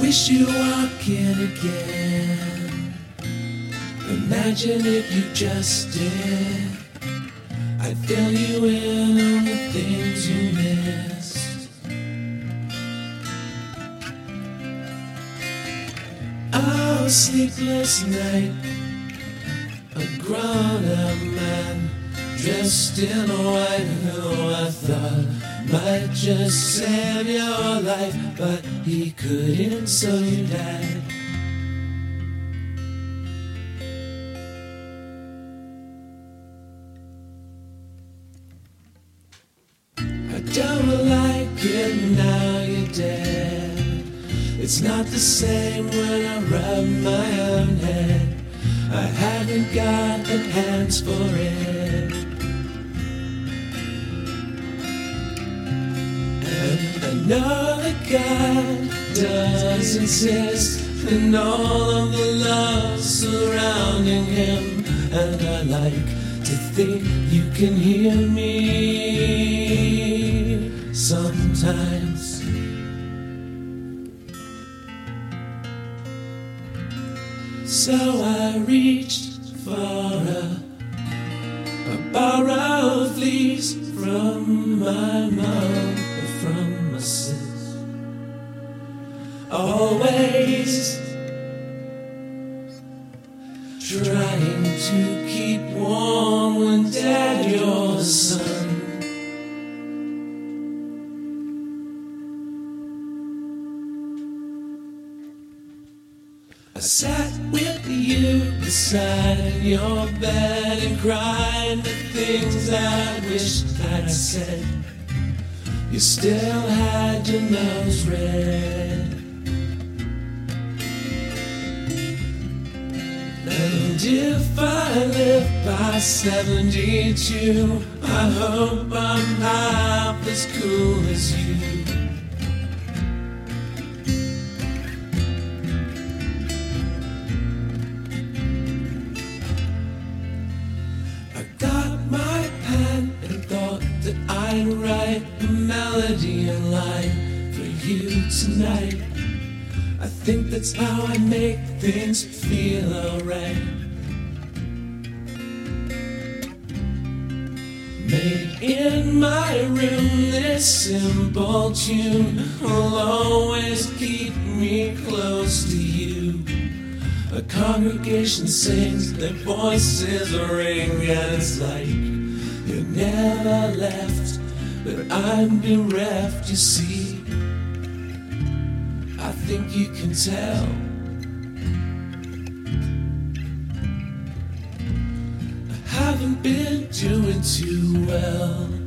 wish you walk in again. Imagine if you just did. I'd fill you in on the things you missed. Oh, sleepless night. A grown up man dressed in white who I thought might just save your life, but he couldn't, so you died. I don't like it now you're dead. It's not the same when I rub my own head. I haven't got the hands for it. Know that God does exist in all of the love surrounding Him. And I like to think you can hear me sometimes. So I reached for a, a borrowed fleece from my mom from sis. Always trying to keep warm when dad you're your sun. I sat with you beside your bed and cried the things I wished I'd said. You still had your nose red. And if I live by 72, I hope I'm half as cool as you. I got my pen and thought that I'd write melody in line for you tonight. I think that's how I make things feel alright. Made in my room, this simple tune will always keep me close to you. A congregation sings, their voices ring, and it's like you never left, but I'm bereft, you see. I think you can tell. I haven't been doing too well.